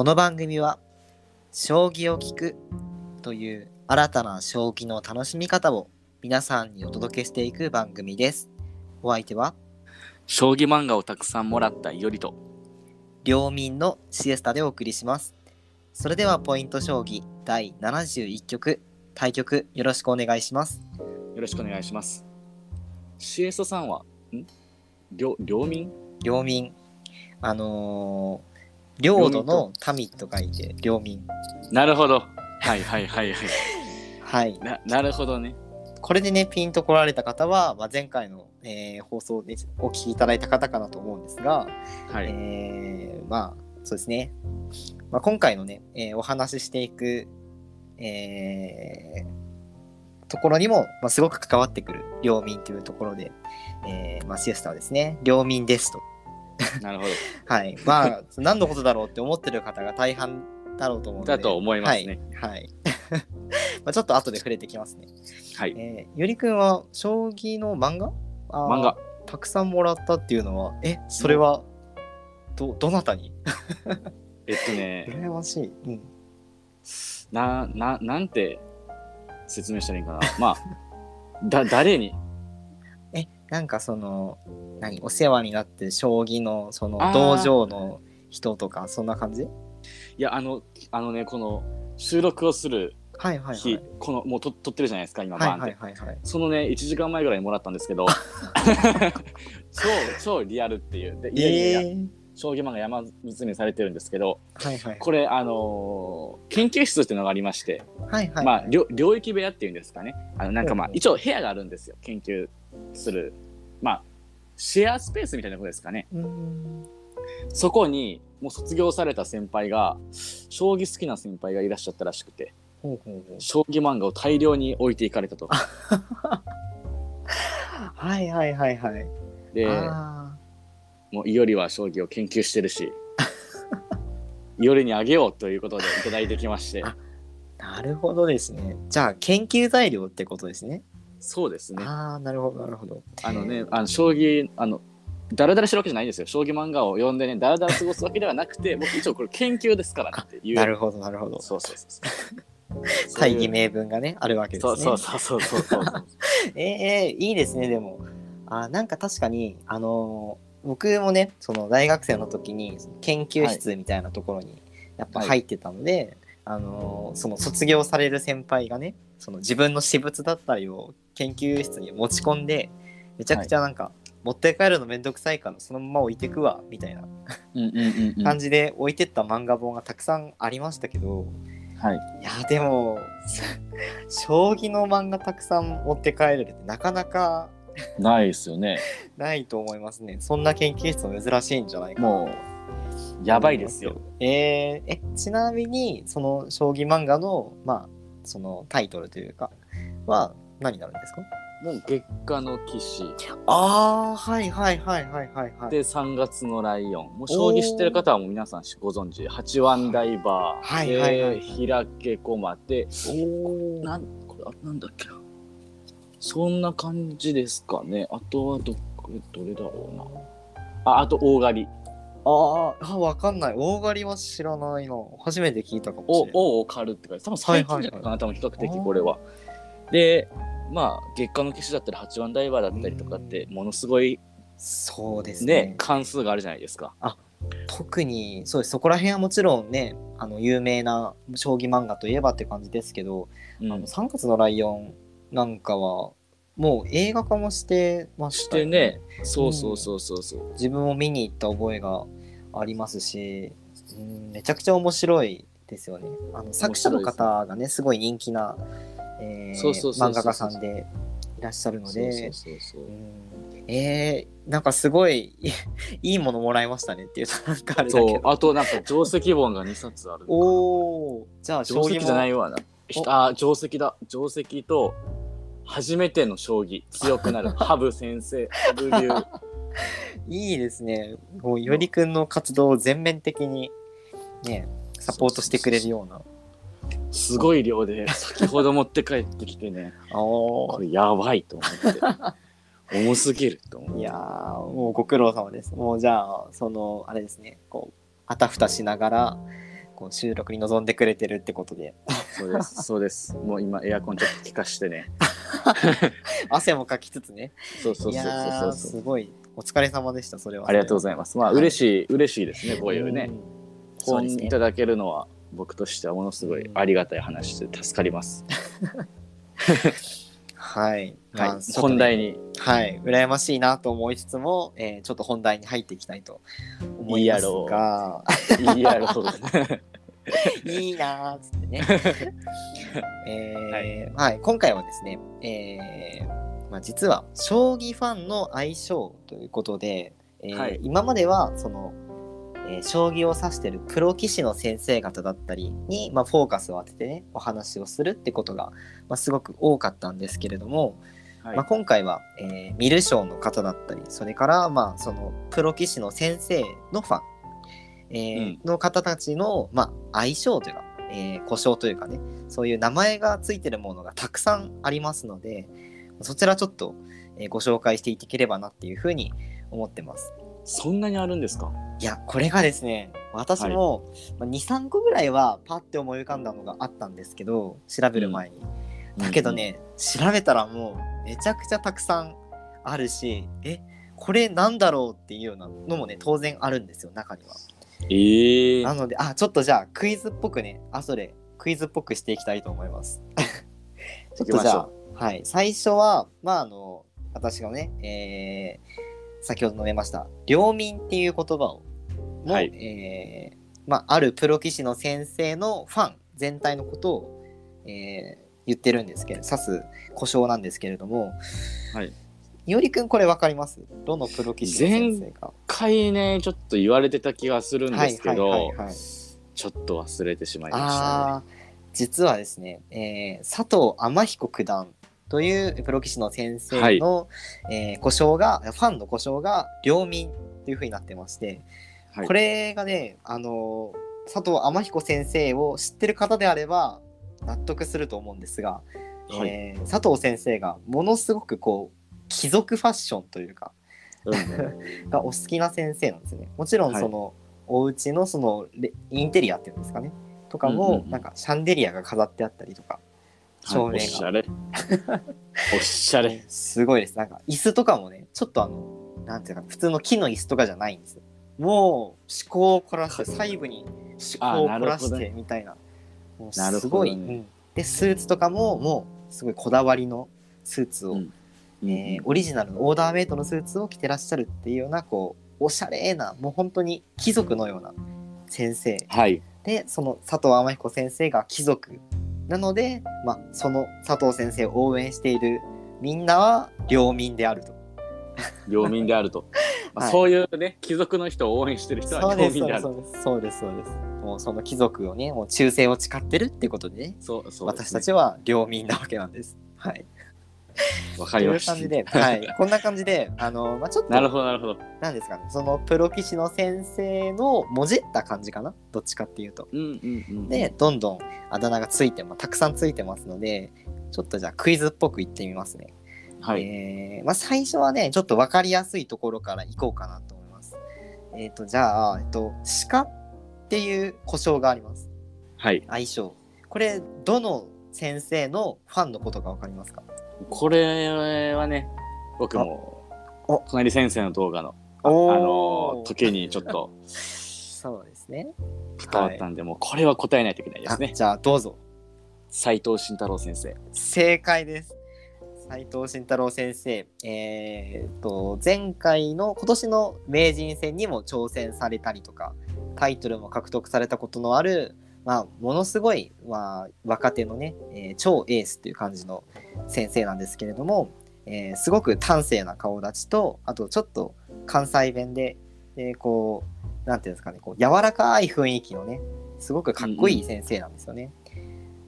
この番組は将棋を聞くという新たな将棋の楽しみ方を皆さんにお届けしていく番組です。お相手は将棋漫画をたくさんもらったいおりと両民のシエスタでお送りします。それではポイント将棋第71局対局よろしくお願いします。よろしくお願いします。シエストさんはん？両両民？両民あのー領土の民と書いて両民なるほど。はいはいはいはい。はいななるほどね。これでねピンと来られた方は、まあ、前回の、えー放送でお聞きいただいた方かなと思うんですが、はい。えーまあそうですね、まあ、今回のね、えーお話ししていく、えーところにも、まあ、すごく関わってくる領民というところで、えーまあ、シエスタはですね領民ですと なるほど。はい。まあ何のことだろうって思ってる方が大半だろうと思うので。だと思いますね。はい、はい。まあちょっと後で触れてきますね。はい。えー、ゆりくんは将棋の漫画？漫画。たくさんもらったっていうのはえそれはどどなたに？えっとね、羨ましい、うん、な、な、なんて説明したらいいかな。まあ、だ、誰に？えなんかその何お世話になってる将棋のその道場の人とかそんな感じ？いや、あの、あのね、この収録をするはいはい日、はいこの、もうと撮ってるじゃないですか、今、はいバーンって。はいはいはいそのね、1時間前ぐらいにもらったんですけど、超、超リアルっていう。でいやいやいや、えー将棋漫画山積みされてるんですけど、はいはいこれ、あのー研究室っていうのがありまして、はいはいまあ、領領域部屋っていうんですかね。あのなんかまあ一応部屋があるんですよ。研究する。まあ、シェアスペースみたいなことですかね。そこに、もう卒業された先輩が、将棋好きな先輩がいらっしゃったらしくて、ほうほうほう。将棋漫画を大量に置いていかれたと。はいはいはいはい。で、あもういよりは将棋を研究してるし、いよりにあげようということでいただいてきまして、なるほどですね。じゃあ研究材料ってことですねそうですね。ああなるほどなるほどあのね、あの将棋、あの、だらだらしてるわけじゃないんですよ。将棋漫画を読んでね、だらだら過ごすわけではなくて、僕一応これ研究ですからねっていう。なるほどなるほどそうそうそうそう。大義名分がねあるわけですねそうそうそうそうそうそう。えー、いいですねでもあなんか確かにあのー僕もねその大学生の時に研究室みたいなところにやっぱ入ってたので、あのーその卒業される先輩がねその自分の私物だったりを研究室に持ち込んでめちゃくちゃなんか、持って帰るのめんどくさいからそのまま置いてくわみたいな。感じで置いてった漫画本がたくさんありましたけど、はい。いやでも 将棋の漫画たくさん持って帰れるってなかなかないですよね。ないと思いますねそんな研究室も珍しいんじゃないかなもう、やばいですよ。えーえちなみにその将棋漫画のまあそのタイトルというかは何になるんですか？もう月下の騎士。ああはいはいはいはいはいはい。で3月のライオン。もう将棋知ってる方はもう皆さんご存知。八腕ダイバー。はいはいはい。で開け駒で、おー。なんこれあなんだっけな。そんな感じですかね。あとはどこどれだろうな。ああと大狩りあーあわかんない。大狩りは知らないな。初めて聞いたかもしおれない王を狩るって書いて多分最近じゃないかな、多分比較的これは。でまあ月下の騎士だったり八腕ダイバーだったりとかってものすごいそうですね。ね関数があるじゃないですか。特にそうです。そこら辺はもちろんねあの有名な将棋漫画といえばって感じですけど、うん。あの3月のライオンなんかはもう映画化もしてましよしたてね。そうそうそうそうそう。自分も見に行った覚えがありますし、うん、めちゃくちゃ面白いですよね。あの作者の方がねす。ごい人気な、えーそうそうそうそう漫画家さんでいらっしゃるのでそうそううん。えー、なんかすごいい いいものもらいましたねっていうとなんかあれだけど。そう。あとなんか定石本が2冊あるおおじゃあ定石じゃないわな。あ定石だ。定石と初めての将棋強くなる。羽生先生羽生流。いいですね。もうよりくんの活動を全面的にねサポートしてくれるような。すごい量で先ほど持って帰ってきてね。おこれやばいと思って。重すぎると思っていやーもうご苦労様です。もうじゃあそのあれですね。こうあたふたしながらこう収録に臨んでくれてるってことで。そうですそうです。もう今エアコンちょっと効かしてね 汗もかきつつね。そうそうそうそうそう。すごい。お疲れ様でしたそれは。ありがとうございます。まあはい。嬉しい嬉しいですねこういうね。本ね。いただけるのは僕としてはものすごいありがたい話で助かります、はい、まはいね本題に。はい。羨ましいなと思いつつも、えーちょっと本題に入っていきたいと思いますが。いいやろう。ねい いなーっつってね。えーはい、今回はですね、えーまあ、実は将棋ファンの相性ということで、えーはい。今まではその、えー将棋を指してるプロ棋士の先生方だったりに、まあ、フォーカスを当ててねお話をするってことが、まあ、すごく多かったんですけれども、はい。まあ、今回は、えー、見る将の方だったりそれからまあそのプロ棋士の先生のファン、えーの方たちの、まあ、相性というか、えー故障というかねそういう名前がついてるものがたくさんありますのでそちらちょっと、えーご紹介していければなっていうふうに思ってます。そんなにあるんですか？いやこれがですね私も、まあ、23個ぐらいはパッて思い浮かんだのがあったんですけど調べる前に。だけどね、調べたらもうめちゃくちゃたくさんあるしえこれなんだろうっていうようなのもね当然あるんですよ中には。ええなのであちょっとじゃあクイズっぽくね。あそれクイズっぽくしていきたいと思います。ちょっとじゃあはい。最初はまああの私がね、えー先ほど述べました領民っていう言葉をも、はい。えーまあ、あるプロ棋士の先生のファン全体のことを、えー言ってるんですけど指す故障なんですけれどもはいいおりくんこれ分かります？どのプロ棋士の先生か。一回ねちょっと言われてた気がするんですけど、はいはいはいはい。ちょっと忘れてしまいましたね。実はですね、えー佐藤天彦九段というプロ棋士の先生の、えー故障がファンの故障が領民というふうになってまして、はい。これがね、あのー佐藤天彦先生を知ってる方であれば納得すると思うんですが、はい。えー佐藤先生がものすごくこう貴族ファッションというかうん。がお好きな先生なんですよね。もちろんはい。その、お家のそのレインテリアっていうんですかね。とかもうんなんかシャンデリアが飾ってあったりとか照明はいおしが、ゃれ。おしゃれ。すごいです。なんか椅子とかもねちょっとあのなんていうか普通の木の椅子とかじゃないんです。よもう思考を凝らして細部に思考を凝らしてみたいな。もうすごい、ほどねうん。でスーツとかももうすごいこだわりのスーツを、うんえーオリジナルのオーダーメイドのスーツを着てらっしゃるっていうようなこうおしゃれなもう本当に貴族のような先生。はい。でその佐藤天彦先生が貴族。なので、まあ、その佐藤先生を応援しているみんなは領民であると。領民であると、まあはい。そういうね貴族の人を応援してる人は領民である。そうです。そうですそうです。もうその貴族をねもう忠誠を誓ってるってことでね。そうそう私たちは領民なわけなんです。はい。わかりました感じで、はい、こんな感じで、あの、まあ、ちょっと、なるほどなるほどなんですかね、そのプロ棋士の先生のもじった感じかな、どっちかっていうと。うんうんうんで、どんどんあだ名がついても、たくさんついてますので、ちょっとじゃあクイズっぽくいってみますね。はい、えーまあ、最初はね、ちょっと分かりやすいところからいこうかなと思います。えっ、と、じゃあ、えっと、鹿っていう故障があります。はい、相性。これ、どの先生のファンのことが分かりますか？これはね僕もお隣先生の動画のあの時にちょっとそうですね。関わったんで、もうこれは答えないといけないですねあじゃあ、どうぞ。斉藤慎太郎先生正解です。斉藤慎太郎先生、えー、と前回の今年の名人戦にも挑戦されたりとかタイトルも獲得されたことのある、まあ、ものすごい、まあ、若手のね、えー超エースっていう感じの先生なんですけれども、えーすごく端正な顔立ちとあとちょっと関西弁で、えーこうなんていうんですかねこう柔らかい雰囲気のねすごくかっこいい先生なんですよね。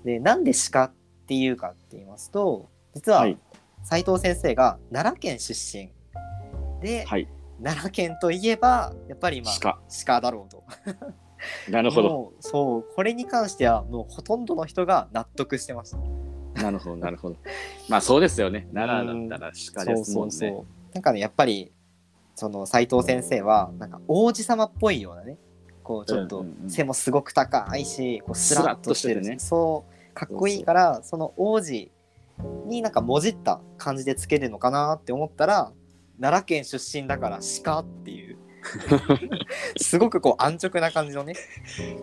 でなんで鹿っていうかって言いますと実ははい斉藤先生が奈良県出身で、はい奈良県といえばやっぱりまあ鹿鹿だろうと。なるほど。そうこれに関してはもうほとんどの人が納得してました。なるほどなるほど。まあそうですよね。奈良だったら鹿ですもんね。そうそうそう。なんかねやっぱりその斉藤先生はなんか王子様っぽいようなねこうちょっと背もすごく高いしこうスラッとしてるスラッとしてるね。そうかっこいいからその王子になんかもじった感じでつけるのかなって思ったら奈良県出身だから鹿っていう すごくこう安直な感じのね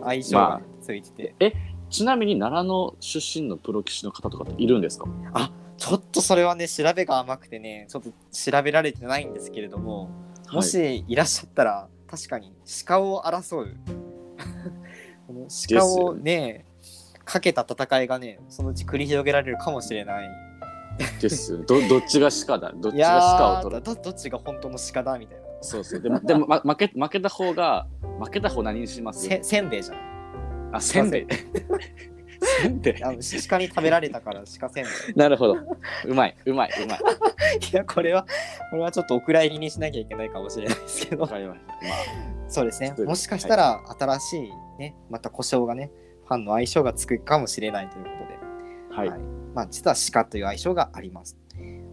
相性がついてて、ちなみに奈良の出身のプロ棋士の方とかっているんですか？ちょっとそれはね調べが甘くてねちょっと調べられてないんですけれどももしいらっしゃったら、確かに鹿を争う。この鹿をねかけた戦いがねそのうち繰り広げられるかもしれない。ですよ。どどっちが鹿だ？どっいちが鹿やを取る？どっちが本当の鹿だみたいなそうそう。でもでも、ま、負け負けた方が負けた方何にします？せせんべいじゃん。あせんべい。せんべい。あのし鹿に食べられたから鹿せんべい。なるほど。うまいうまいうまい。いやこれはこれはちょっとお蔵入りにしなきゃいけないかもしれないですけど。わかりました。まそうですね。もしかしたら新しいねまた故障がねファンの相性がつくかもしれないということで。あはい、はい。まあ、実は鹿という愛称があります。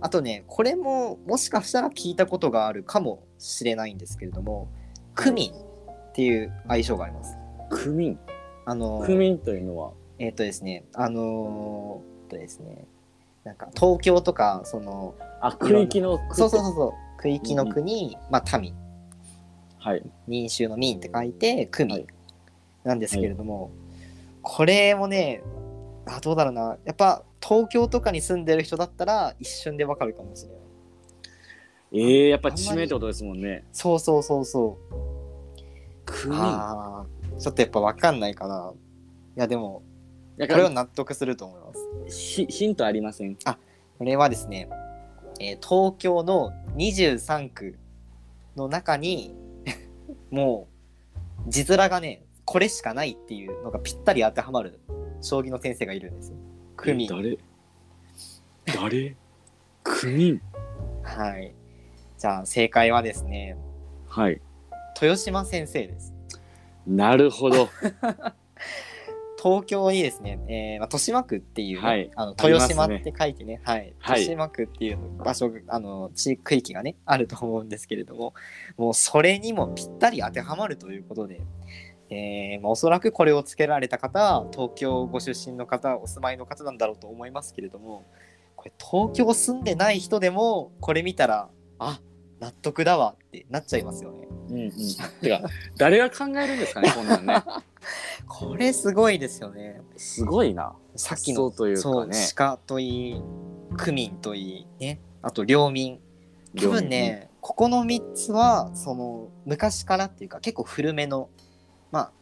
あとね、これももしかしたら聞いたことがあるかもしれないんですけれども、クミンっていう愛称があります。クミン？あのクミンというのは？えっ、とですね、あのーとですね、なんか東京とか、その、あ区域のそうそうそうそう、区域？の国、まあ民、はい。民衆の民って書いて、クミンはい。なんですけれども、これもね、あどうだろうな、やっぱ東京とかに住んでる人だったら一瞬でわかるかもしれない。えー、やっぱ地名ってことですもんねそうそうそうそう。クミンああ、ちょっとやっぱわかんないかな。いやでも、やこれは納得すると思います。ヒヒントありません？これはですね、えー東京の23区の中に もう字面がねこれしかないっていうのがぴったり当てはまる将棋の先生がいるんですよ。クミン。誰？誰？クミンはい。じゃあ正解はですねはい。豊島先生です。なるほど。東京にですね、えーまあ、豊島区っていうね、はい。あの豊島って書いてね、はい、はい。豊島区っていう場所が、あの地区域がね、あると思うんですけれども、もうそれにもぴったり当てはまるということで、えーまあ、おそらくこれをつけられた方は、東京ご出身の方、お住まいの方なんだろうと思いますけれども、これ、東京住んでない人でも、これ見たら、あ納得だわってなっちゃいますよね。うんうん。てか誰が考えるんですかねこんなんね。これすごいですよね。すごいな。さっきのというそうかね鹿といい区民といいね。あと領民。多分ねここの3つはその昔からっていうか結構古めのまあ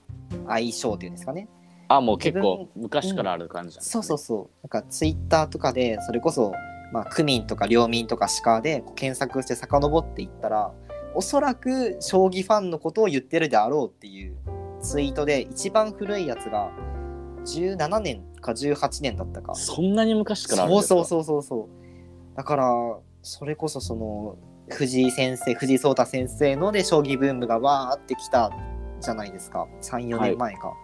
相性っていうんですかね。あもう結構昔からある感じなんですね。そうそうそう。なんかツイッターとかでそれこそまあ区民とか領民とか鹿で検索して遡っていったらおそらく将棋ファンのことを言ってるであろうっていうツイートで一番古いやつが17年か18年だったか。そんなに昔からあるんそうですか？そうそうそうそうだからそれこそその藤井先生藤井聡太先生ので将棋ブームがわーってきたじゃないですか。34はい年前か、も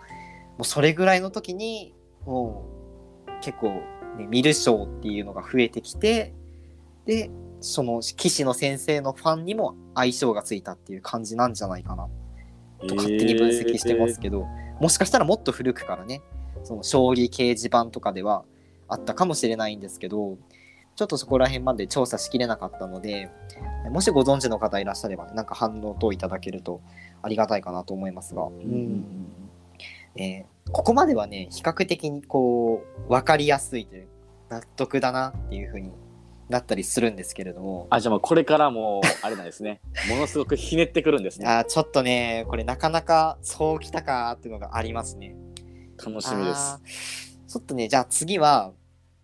うそれぐらいの時にもう結構、ね、見る将っていうのが増えてきてでその棋士の先生のファンにも相性がついたっていう感じなんじゃないかな。と勝手に分析してますけど、もしかしたらもっと古くからねその将棋掲示板とかではあったかもしれないんですけどちょっとそこら辺まで調査しきれなかったのでもしご存知の方いらっしゃればなんか反応等いただけるとありがたいかなと思いますが、えーうんえーここまではね比較的にこう分かりやすいという納得だなっていう風になったりするんですけれどもあじゃあもうこれからもあれなんですね ものすごくひねってくるんですねあーちょっとねこれなかなかそうきたかっていうのがありますね。楽しみですちょっとねじゃあ次は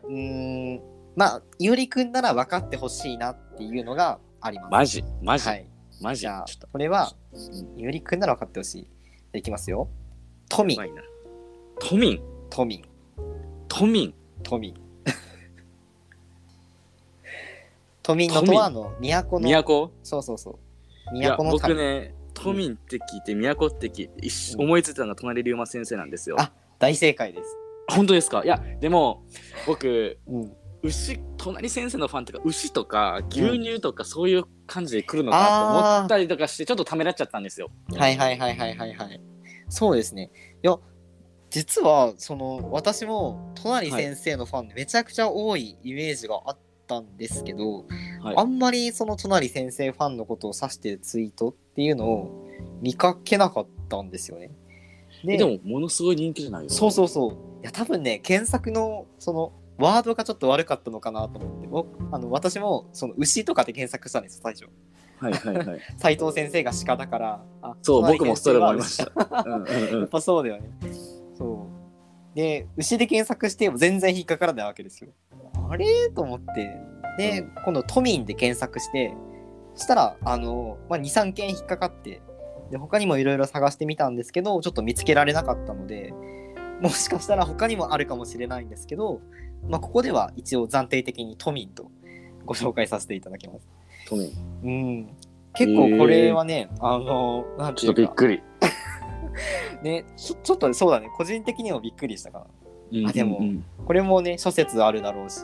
うーんまあいおりくんなら分かってほしいなっていうのがあります。マジマジ、はい。マジじゃあこれはうんいおりくんなら分かってほしい。いきますよ。都民うまいな都民都民都民都民。都民のとはあの都の都そうそうそう都の民、僕ね都民って聞いて都って聞いてうん思いついたのが隣龍馬先生なんですよ、あ大正解です。本当ですか？いやでも僕うん。牛隣先生のファンとか牛とか牛乳とかそういう感じで来るのかなと思ったりとかしてちょっとためらっちゃったんですよ。はいはいはいはいはいはい。そうですね。いや、実は、その、私も、隣先生のファンでめちゃくちゃ多いイメージがあったんですけど、はいあんまりその隣先生ファンのことを指してるツイートっていうのを見かけなかったんですよね。えでもものすごい人気じゃないですかそうそうそう。いや、多分ね、検索の、その、ワードがちょっと悪かったのかなと思って、僕あの私も、その、牛とかで検索したんですよ、最初。はいはいはい 斉藤先生が鹿だから、あそう隣僕もそれ思いま先したうんうんうん牛 やっぱそうだよね。で、牛で検索しても全然引っかからないわけですよ。あれ？と思って。で、うん今度都民で検索して、そしたら、あの、まあ、2、3件引っかかって、で、他にもいろいろ探してみたんですけど、ちょっと見つけられなかったので、もしかしたら他にもあるかもしれないんですけど、まあ、ここでは一応暫定的に都民とご紹介させていただきます。トミーうん。結構これはね、あの、なんてちょっいうか、とびっくり ねちょ、ちょっとそうだね、個人的にもびっくりしたかな。あでもうんうんこれもね、諸説あるだろうし、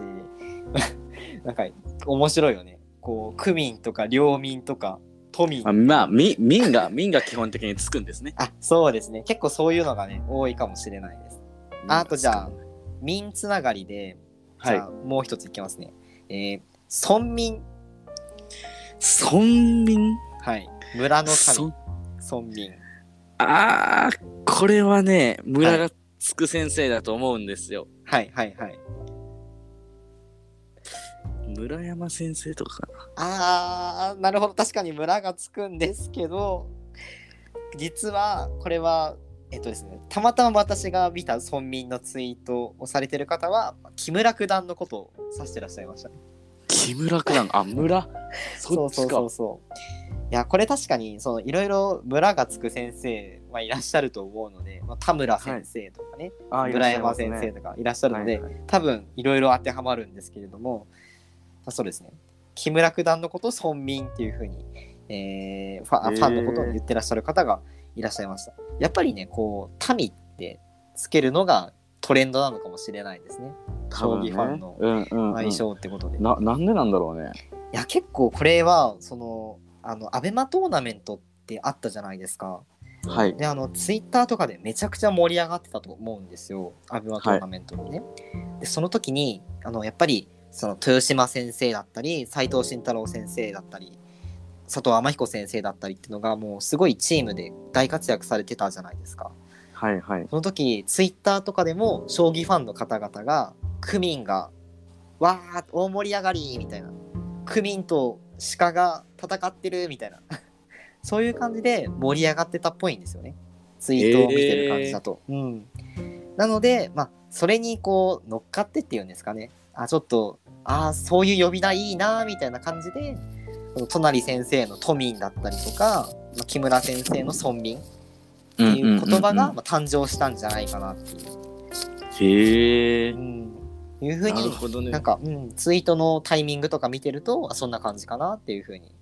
なんか面白いよね。こう、区民とか領民とか都民。あまあみ民が民が基本的につくんですねあ、そうですね。結構そういうのがね、多いかもしれないです。ああとじゃあ、民つながりで、はいじゃあもう一ついきますね。えー、村民。村民？はい。村のそ民。村民。あーこれはね村がつく先生だと思うんですよ、はいはいはい。村山先生とかかなあー、なるほど。確かに村がつくんですけど、実はこれは、えっとですね、たまたま私が見た村民のツイートをされてる方は、木村九段のことを指してらっしゃいましたね。木村九段？あ村？そっちかそうそうそうそう。いや、これ確かに、そのいろいろ村がつく先生はいらっしゃると思うので、まあ、田村先生とかね、あ村山先生とかいらっしゃるので、はいはい。多分いろいろ当てはまるんですけれども、まあそうですね。木村九段のことを村民っていうふうに、えーファファンのことを言ってらっしゃる方がいらっしゃいました。やっぱりねこう民ってつけるのがトレンドなのかもしれないですね。将棋ファンのうんうんうん。相性ってことで、いななんでなんだろうね。や結構これはそのあのアベマトーナメントってあったじゃないですかはいであのツイッターとかでめちゃくちゃ盛り上がってたと思うんですよアベマトーナメントにね。でその時にあのやっぱりその豊島先生だったり斎藤慎太郎先生だったり佐藤天彦先生だったりっていうのがもうすごいチームで大活躍されてたじゃないですか。はいはいその時ツイッターとかでも将棋ファンの方々が区民が「わー大盛り上がり!」みたいな区民と鹿が戦ってるみたいな。そういう感じで盛り上がってたっぽいんですよね。ツイートを見てる感じだと。うん、なのでまあそれにこう乗っかってっていうんですかね。あちょっとあーそういう呼び名いいなみたいな感じでこの隣先生の都民だったりとか、まあ、木村先生の村民っていう言葉がまあ誕生したんじゃないかなっていう。へえうん。いうふうにほどね。なんか、うん、ツイートのタイミングとか見てるとあそんな感じかなっていうふうに、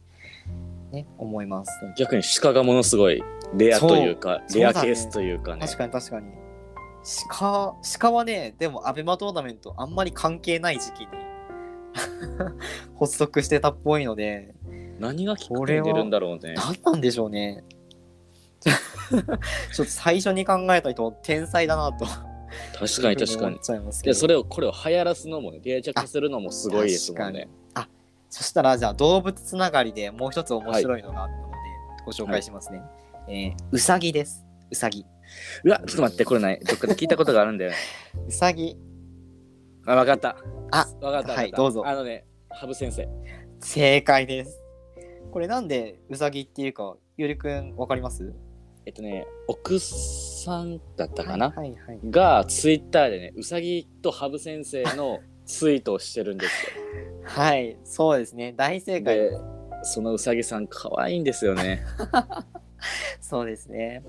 ね、思います。逆に鹿がものすごいレアというかレアケースというかね。確かに確かに。鹿鹿はねでもアベマトーナメントあんまり関係ない時期に 発足してたっぽいので。何がきっかけに出るんだろうね。何なんでしょうね。ちょっと最初に考えた人天才だなと。確かに確かに。いますけど。でそれをこれを流行らすのもね定着するのもすごいですもんねそしたらじゃあ動物つながりでもう一つ面白いのがあったのでご紹介しますね。えーうさぎです。うさぎ。うわちょっと待ってこれないどっかで聞いたことがあるんだよねうさぎ。あわかったあわかったわかったはいどうぞあのね羽生先生正解です。これなんでうさぎっていうか、ゆりくんわかります？えっとね奥さんだったかな、はいはいはい。がツイッターでねうさぎと羽生先生のツイートをしてるんですよはい、そうですね。大正解。でそのうさぎさん可愛いんですよね そうですね。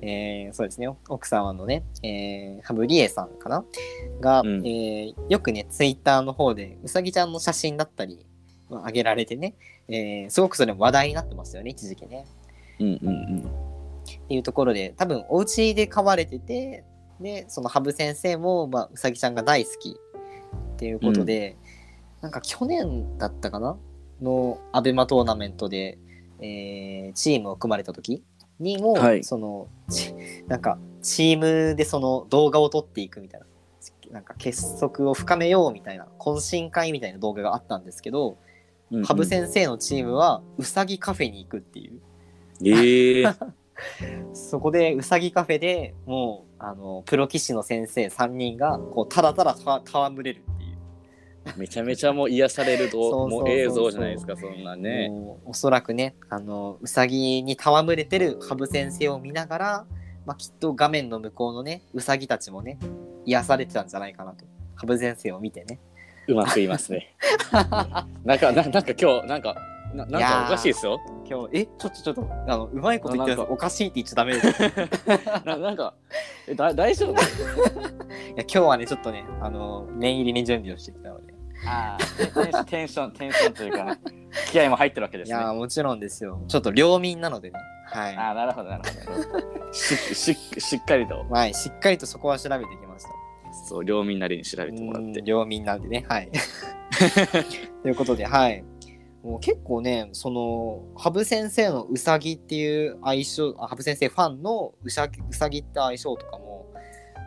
えー、そうですね。奥様のね、えー、ハブリエさんかな？が、うんえーよくね、ツイッターの方でうさぎちゃんの写真だったり、まあ上げられてね、えーすごくそれも話題になってますよね、一時期ね。うんうんうんっていうところで多分お家で飼われててでその羽生先生も、まあ、うさぎちゃんが大好きっていうことで、なんか去年だったかな？のアベマトーナメントで、えーチームを組まれた時にも、はい。そのちなんかチームでその動画を撮っていくみたいななんか結束を深めようみたいな懇親会みたいな動画があったんですけどうんうん。羽生先生のチームはうさぎカフェに行くっていう。ええ そこでうさぎカフェでもうあのプロ棋士の先生3人がこうただただた戯れるっていう。めちゃめちゃもう癒されるともう映像じゃないですかそんなね。おそらくねあのうさぎに戯れてる羽生先生を見ながら、まあ、きっと画面の向こうのねうさぎたちもね癒されてたんじゃないかなと。羽生先生を見てね。うまく言いますね。なんかななんか今日なんかななんかおかしいですよ。今日えちょっとちょっとあのうまいこと言っておかしいって言っちゃダメです ななんかえだ大丈夫？や今日はねちょっとねあの念入りに準備をしてきたのでああ テンションテンションというかね気合も入ってるわけでいすね。やもちろんですよ。ちょっと領民なのでね。はい。ああなるほどなるほど。し ししっかりと。はい、しっかりとそこは調べてきました。そう領民なりに調べてもらって。うん領民なんでね、はい。ということで、はい。もう結構ね、その、羽生先生のうさぎっていう相性、あ羽生先生ファンのうさぎうさぎって相性とかも、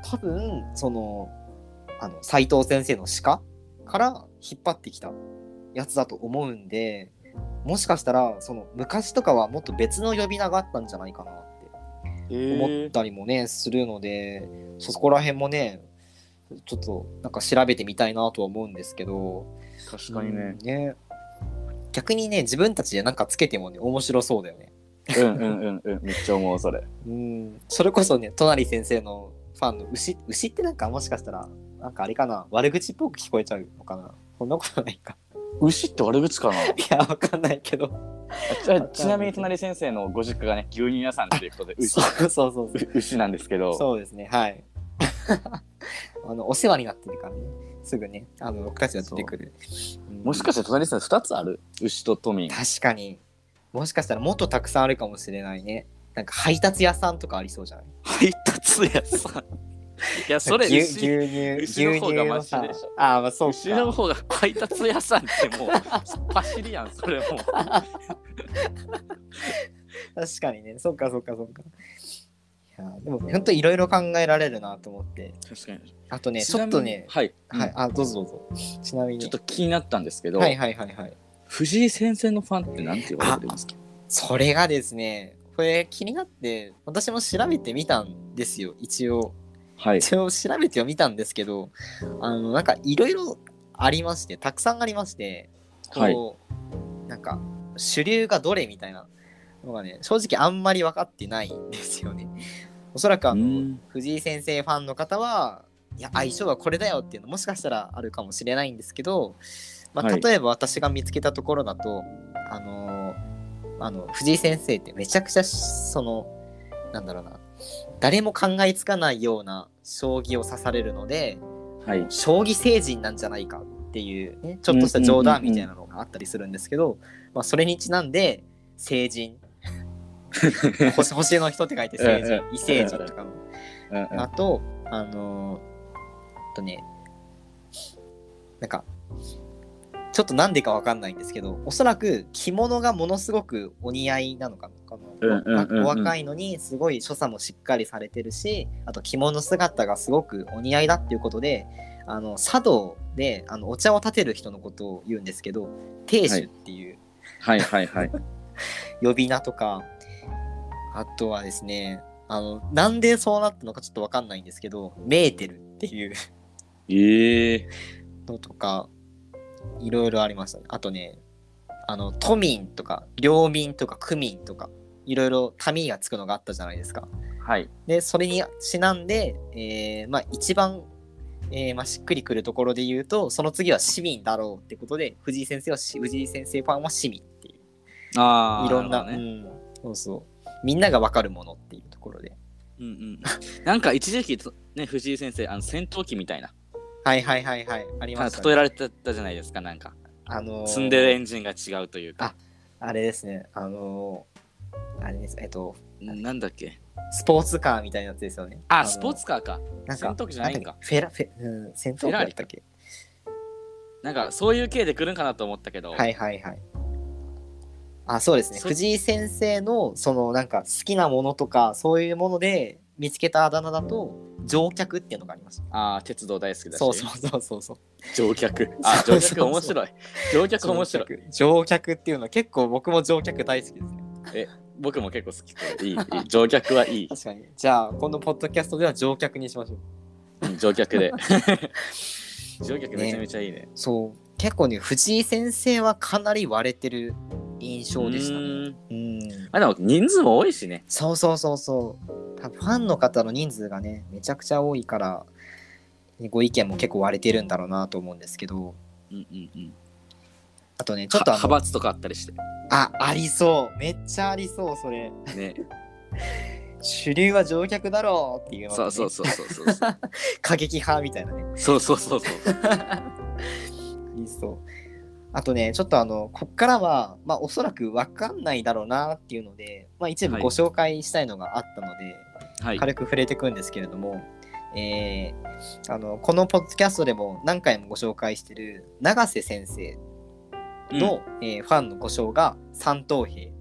多分、その、あの、斎藤先生の鹿から引っ張ってきたやつだと思うんで、もしかしたら、その、昔とかはもっと別の呼び名があったんじゃないかなって思ったりもね、するのでそこら辺もねちょっとなんか調べてみたいなとは思うんですけど確かにね。うんね。逆にね自分たちでなんかつけてもね面白そうだよね。うんうんうんうん。めっちゃ思うそれ。うん。それこそね隣先生のファンの牛牛ってなんかもしかしたらなんかあれかな？悪口っぽく聞こえちゃうのかな？そんなことないか。牛って悪口かな？いやわかんないけど。ちなちなみに隣先生のご実家がね牛乳屋さんということで牛。そうそうそう牛なんですけど。そうですね、はい。あのお世話になってるからね、すぐね、あの僕たちが出てくる。う。ん。もしかして隣先生2つある？牛と都民。確かに、もしかしたらもっとたくさんあるかもしれないね。なんか配達屋さんとかありそうじゃない？配達屋さんいやそれ牛牛牛乳、牛の方がマシさでしょ。ああ、まあそうか。牛の方が配達屋さんってもう走りやんそれも 確かにね、そっかそっかそっか。いやでも本当いろいろ考えられるなと思って。確かにあとね、ちょっとね、はい、はい、あ、どうぞどうぞ。ちなみに。ちょっと気になったんですけど、はいはいはいはい。藤井先生のファンって何て言われてるんですか？それがですね、これ気になって、私も調べてみたんですよ、一応。はい。一応調べてはみたんですけど、あの、なんかいろいろありまして、たくさんありまして、こう、なんか、主流がどれみたいなのがね、正直あんまり分かってないんですよね。おそらくあの、うん。藤井先生ファンの方は、いや、相性はこれだよっていうのもしかしたらあるかもしれないんですけど、まあ、はい。例えば私が見つけたところだと、あのあの藤井先生ってめちゃくちゃそのなんだろうな誰も考えつかないような将棋を指されるのではい。将棋星人なんじゃないかっていうねちょっとした冗談みたいなのがあったりするんですけど、まあ、それにちなんで星人。星星の人って書いて星うんうん。人異星人とかも。あと、あのー、あとね、なんか、ちょっとなんでかわかんないんですけど、おそらく着物がものすごくお似合いなのかな。うんうんうんうん。お若いのにすごい所作もしっかりされてるし、あと着物姿がすごくお似合いだっていうことで、あの茶道であのお茶を立てる人のことを言うんですけど、亭主っていう。はい。はいはい 呼び名とか、あとはですね、あの、なんでそうなったのかちょっとわかんないんですけど、メーテルっていう。ええのとか、いろいろありましたね。あとね、あの、都民とか、領民とか、区民とか、いろいろ民がつくのがあったじゃないですか。はいで、それにちなんで、えーまあ一番、えーまあ、しっくりくるところで言うと、その次は市民だろうってことで、藤井先生はし、藤井先生ファンは市民っていう。ああいろんな、ねうん、そうそう。みんながわかるものっていうところで。うんうん、なんか一時期とね藤井先生あの戦闘機みたいなはいはいはいはい。ありました、ね。例えられてたじゃないですかなんかあのー積んでるエンジンが違うというかあれですね。あのーあれです。えっと、なんだっけ。スポーツカーみたいなやつですよね。のあスポーツカーか。なんか戦闘機じゃないんか。フェラ、フェ、うん、戦闘機だったっけ。なんかそういう系で来るんかなと思ったけど、はいはいはい。あそうですね。そ藤井先生のそのなんか好きなものとかそういうもので見つけたあだ名だと乗客っていうのがありましたああ鉄道大好きだし。そうそうそうそうそう。乗客。あ乗客面白い。乗客面白い。乗客。っていうのは結構僕も乗客大好きですね僕も結構好きこれいいいい乗客はいい。確かに。じゃあ今度ポッドキャストでは乗客にしましょう。うん乗客で。乗客めちゃめちゃいいね。そう。結構ね藤井先生はかなり割れてる印象でしたね。うーん。うん。あでも人数も多いしね。そうそうそうそう。多分ファンの方の人数がねめちゃくちゃ多いからご意見も結構割れてるんだろうなと思うんですけど。うんうんうんあとねちょっと派閥とかあったりして。あありそう。めっちゃありそうそれ。ね。主流は乗客だろうっていうね。そうそうそうそうそう 過激派みたいなね。そうそうそうそう。ありそう。あとねちょっとあのこっからはまあおそらく分かんないだろうなっていうので、まあ、一部はい。ご紹介したいのがあったので、はい。軽く触れていくんですけれども、えーあのこのポッドキャストでも何回もご紹介してる永瀬先生の、えーファンの呼称が三等兵。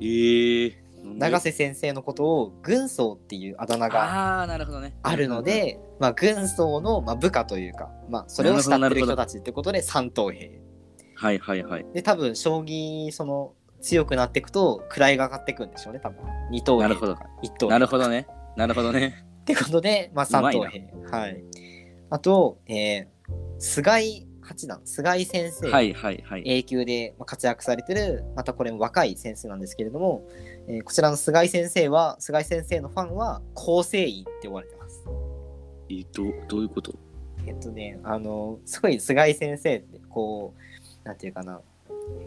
えー、永瀬先生のことを軍曹っていうあだ名があるので、まあ、軍曹の、まあ、部下というか、まあ、それを慕ってる人たちってことで三等兵。はいはいはい。で多分将棋その強くなっていくと位が上がっていくんでしょうね多分。二等兵となるほど。か一等兵なるほどね。なるほどね。ってことで、まあ、三等兵。はい。あと、えー、菅井八段菅井先生、はいはいはい。A 級でまあ活躍されてるまたこれも若い先生なんですけれども、えーこちらの菅井先生は菅井先生のファンは構成員って呼ばれてます。えどうどういうこと？えっとねあのすごい菅井先生ってこうなんていうかな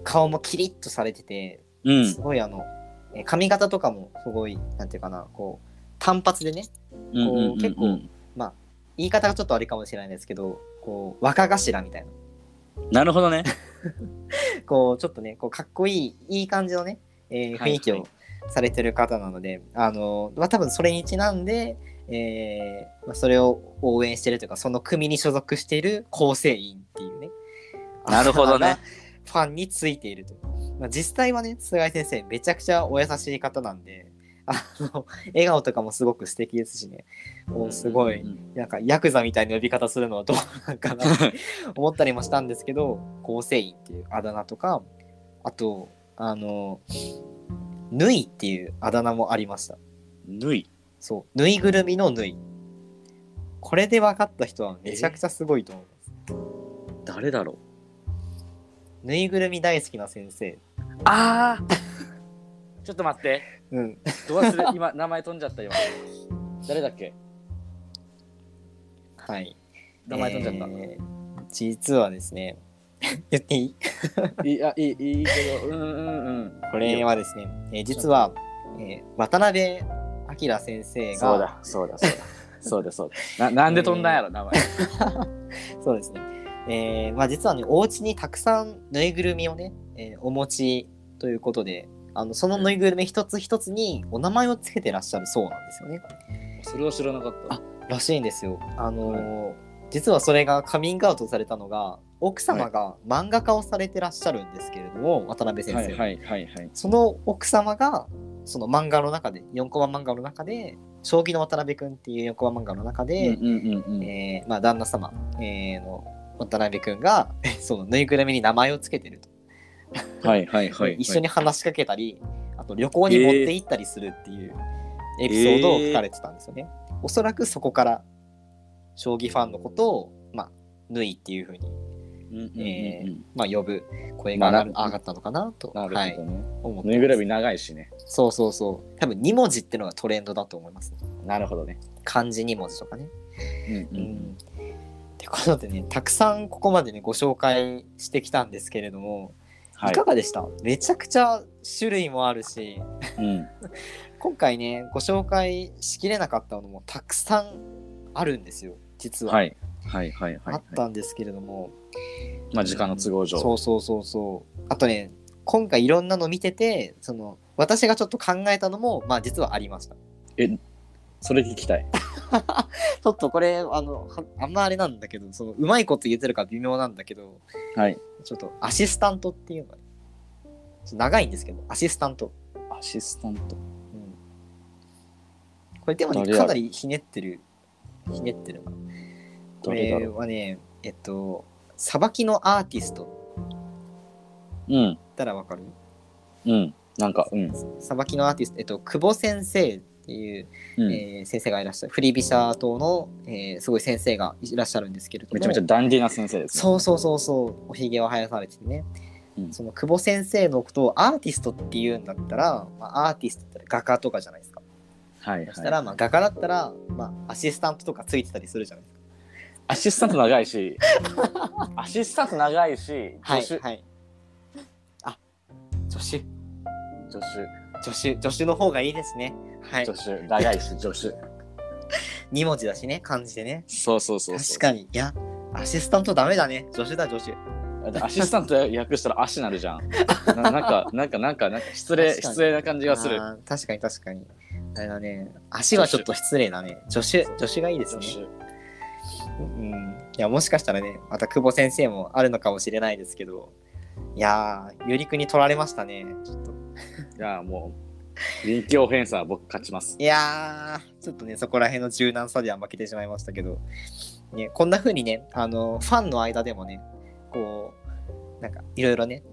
顔もキリッとされててうん。すごいあのえー髪型とかもすごいなんていうかなこう単発でねうんうんうんうん。結構まあ言い方がちょっとあれかもしれないですけどこう若頭みたいな。なるほどね。こうちょっとねこうかっこいいいい感じのね、えーはい雰囲気をされてる方なので、あのまあ、多分それにちなんで、えーまあ、それを応援してるというかその組に所属している構成員っていうね。なるほどね。ファンについていると、まあ、実際はね菅井先生めちゃくちゃお優しい方なんであの笑顔とかもすごく素敵ですしね。もうすごいなんかヤクザみたいな呼び方するのはどうなんかなって 思ったりもしたんですけど構成員っていうあだ名とかあとあのぬいっていうあだ名もありました。ぬい？そう。ぬいぐるみのぬい。これで分かった人はめちゃくちゃすごいと思います。誰だろう？ぬいぐるみ大好きな先生。ああ ちょっと待ってうん。ど忘れ今名前飛んじゃった今誰だっけ？はい。名前飛んじゃった、えー実はですね 言っていい？いやいいいいけどうんうんうん。これはですね、えー実は、えー渡辺明先生がそうだそうだそうだ。そうだそうだ。ななんで飛んだんやろ名前。そうですね。えーまあ、実はね、お家にたくさんぬいぐるみをね、えーお持ちということで、あのそのぬいぐるみ一つ一つにお名前をつけてらっしゃるそうなんですよね。それは知らなかったあらしいんですよ。あのー実はそれがカミングアウトされたのが、奥様が漫画家をされてらっしゃるんですけれども、渡辺先生。はいはいはいはいその奥様が、その漫画の中で、4コマ漫画の中で、将棋の渡辺くんっていう4コマ漫画の中で、えーまあ、旦那様、えーの渡辺くんが そのぬいぐるみに名前をつけてると、はいはいはい一緒に話しかけたりあと旅行に持って行ったりするっていうエピソードを書かれてたんですよね、おそらくそこから将棋ファンのことを、まあ、ぬいっていうふうに、えーまあ、呼ぶ声が上がったのかなと、なるはいほどね、思ってぬいぐるみ長いしね。そうそうそう。多分2文字っていうのがトレンドだと思いますね。なるほどね。漢字2文字とかね。うんううん。ん。ってことでねたくさんここまでねご紹介してきたんですけれども、はい。いかがでした？めちゃくちゃ種類もあるし。うん。今回ねご紹介しきれなかったのもたくさんあるんですよ実は、はい。はいはいはいあったんですけれども、まあ時間の都合上。そうそうそうそう。あとね今回いろんなの見ててその私がちょっと考えたのもまあ実はありました。それ聞きたい ちょっとこれあのはあんまあれなんだけどそのうまいこと言ってるか微妙なんだけどはいちょっとアシスタントっていうのがね長いんですけどアシスタント、アシスタント。うん、これでもねかなりひねってるひねってるなこれはねえっとさばきのアーティストう。うん。ったらわかる？うん。なんか、うん。さばきのアーティスト、えっと、久保先生っていう、うん。えー先生がいらっしゃる振り飛車党の、えーすごい先生がいらっしゃるんですけれども。めちゃめちゃダンディーな先生ですね。そうそうそうそうおひげを生やされててね、うん。その久保先生のことをアーティストっていうんだったら、まあ、アーティストって画家とかじゃないですか。はい、そしたら、はい。まあ、画家だったら、まあ、アシスタントとかついてたりするじゃないですか。アシスタント長いし、アシスタント長いし、はい助手、はい。あ助手。助手、助手助手の方がいいですねはい助手、長いし、助手。2文字だしね漢字でねそうそうそうそう。確かにいやアシスタントダメだね助手だ助手アシスタント訳したら足なるじゃん。ななんか、なんか、なんか、なんか失礼、失礼な感じがする。確かに確かに。あれだね。足はちょっと失礼だね。助手、助手がいいです助ね。手。うん。いや、もしかしたらね、また久保先生もあるのかもしれないですけど、いやー、ゆりくんに取られましたね。ちょっと。いや、もう、臨機応変さは僕勝ちます。いやー、ちょっとね、そこら辺の柔軟さでは負けてしまいましたけど、ね、こんな風にね、あの、ファンの間でもね、こう、なんか、いろいろね、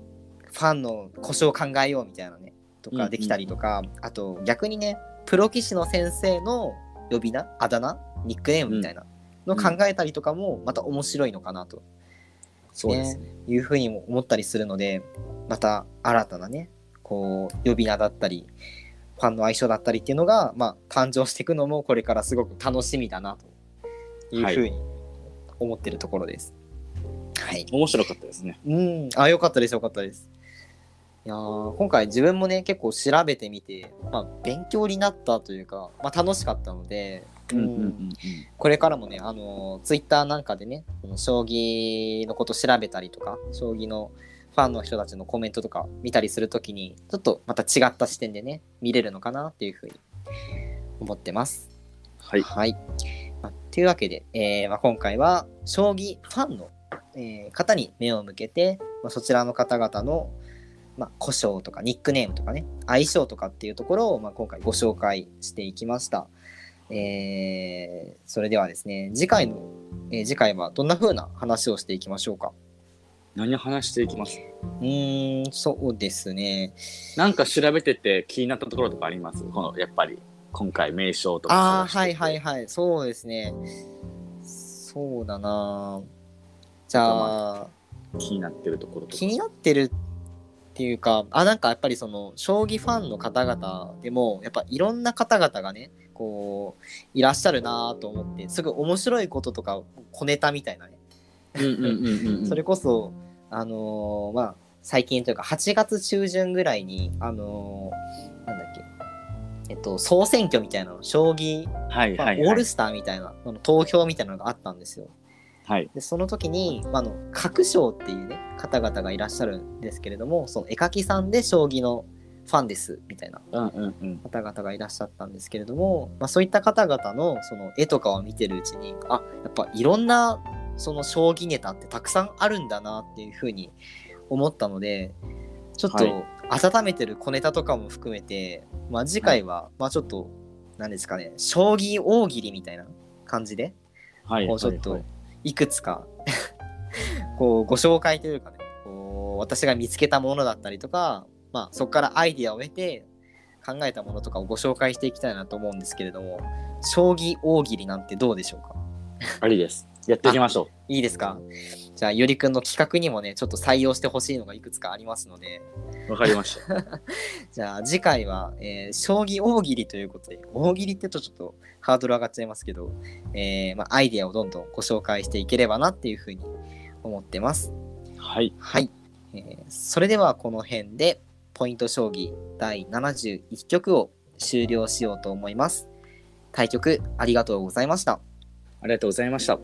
ファンの故障を考えようみたいなね、とうんうん。かできたりとか、あと、逆にね、プロ棋士の先生の呼び名、あだ名、ニックネームみたいなのを考えたりとかも、また面白いのかなと。そうですね。いうふうにも思ったりするので、また新たなね、こう、呼び名だったり、ファンの相性だったりっていうのが、まあ、誕生していくのも、これからすごく楽しみだな、というふうに思ってるところです。はい。面白かったですね。うん、あ、よかったです、よかったです。いやー今回自分もね、結構調べてみて、まあ、勉強になったというか、まあ、楽しかったので、うんうんうんこれからもね、あのツイッターなんかでね、将棋のこと調べたりとか、将棋のファンの人たちのコメントとか見たりするときに、ちょっとまた違った視点でね、見れるのかなっていうふうに思ってます。はい。はい。まあ、というわけで、えーまあ、今回は将棋ファンの、えー方に目を向けて、まあ、そちらの方々の、まあ、故障とかニックネームとかね、相性とかっていうところを、まあ、今回ご紹介していきました。えーそれではですね、次回の、えー次回はどんな風な話をしていきましょうか。何話していきます？うーん、そうですね。なんか調べてて気になったところとかあります？このやっぱり今回名称とかああ、はいはいはい、そうですね。そうだな。じゃあ、気になってるところとか。気になってるっていうかあなんかやっぱりその将棋ファンの方々でもやっぱいろんな方々がねこういらっしゃるなと思ってすごい面白いこととか小ネタみたいなね、うんうんうんうんうん。それこそあのーまあ最近というか8月中旬ぐらいにあのーなんだっけえっと総選挙みたいなの将棋、まあはいはい。はいオールスターみたいなあの投票みたいなのがあったんですよ。はい。でその時に、まあ、あの角将っていうね方々がいらっしゃるんですけれどもその絵描きさんで将棋のファンですみたいなうんうんうん。方々がいらっしゃったんですけれども、まあ、そういった方々のその絵とかを見てるうちにあやっぱいろんなその将棋ネタってたくさんあるんだなっていうふうに思ったのでちょっはい。と温めてる小ネタとかも含めて、まあ、次回は、まあちょっと何ですかね将棋大喜利みたいな感じではいこうちょっとはいいくつか こうご紹介というかねこう私が見つけたものだったりとか、まあ、そこからアイディアを得て考えたものとかをご紹介していきたいなと思うんですけれども将棋大喜利なんてどうでしょうか？ありですやっていきましょいいですか？じゃあゆりくんの企画にもねちょっと採用してほしいのがいくつかありますので。うわかりました。じゃあ次回は、えー将棋大喜利ということで大喜利ってとちょっとハードル上がっちゃいますけど、えーまあ、アイディアをどんどんご紹介していければなっていうふうに思ってます。はい。はい、えーそれではこの辺でポイント将棋第71局を終了しようと思います。対局ありがとうございました。ありがとうございました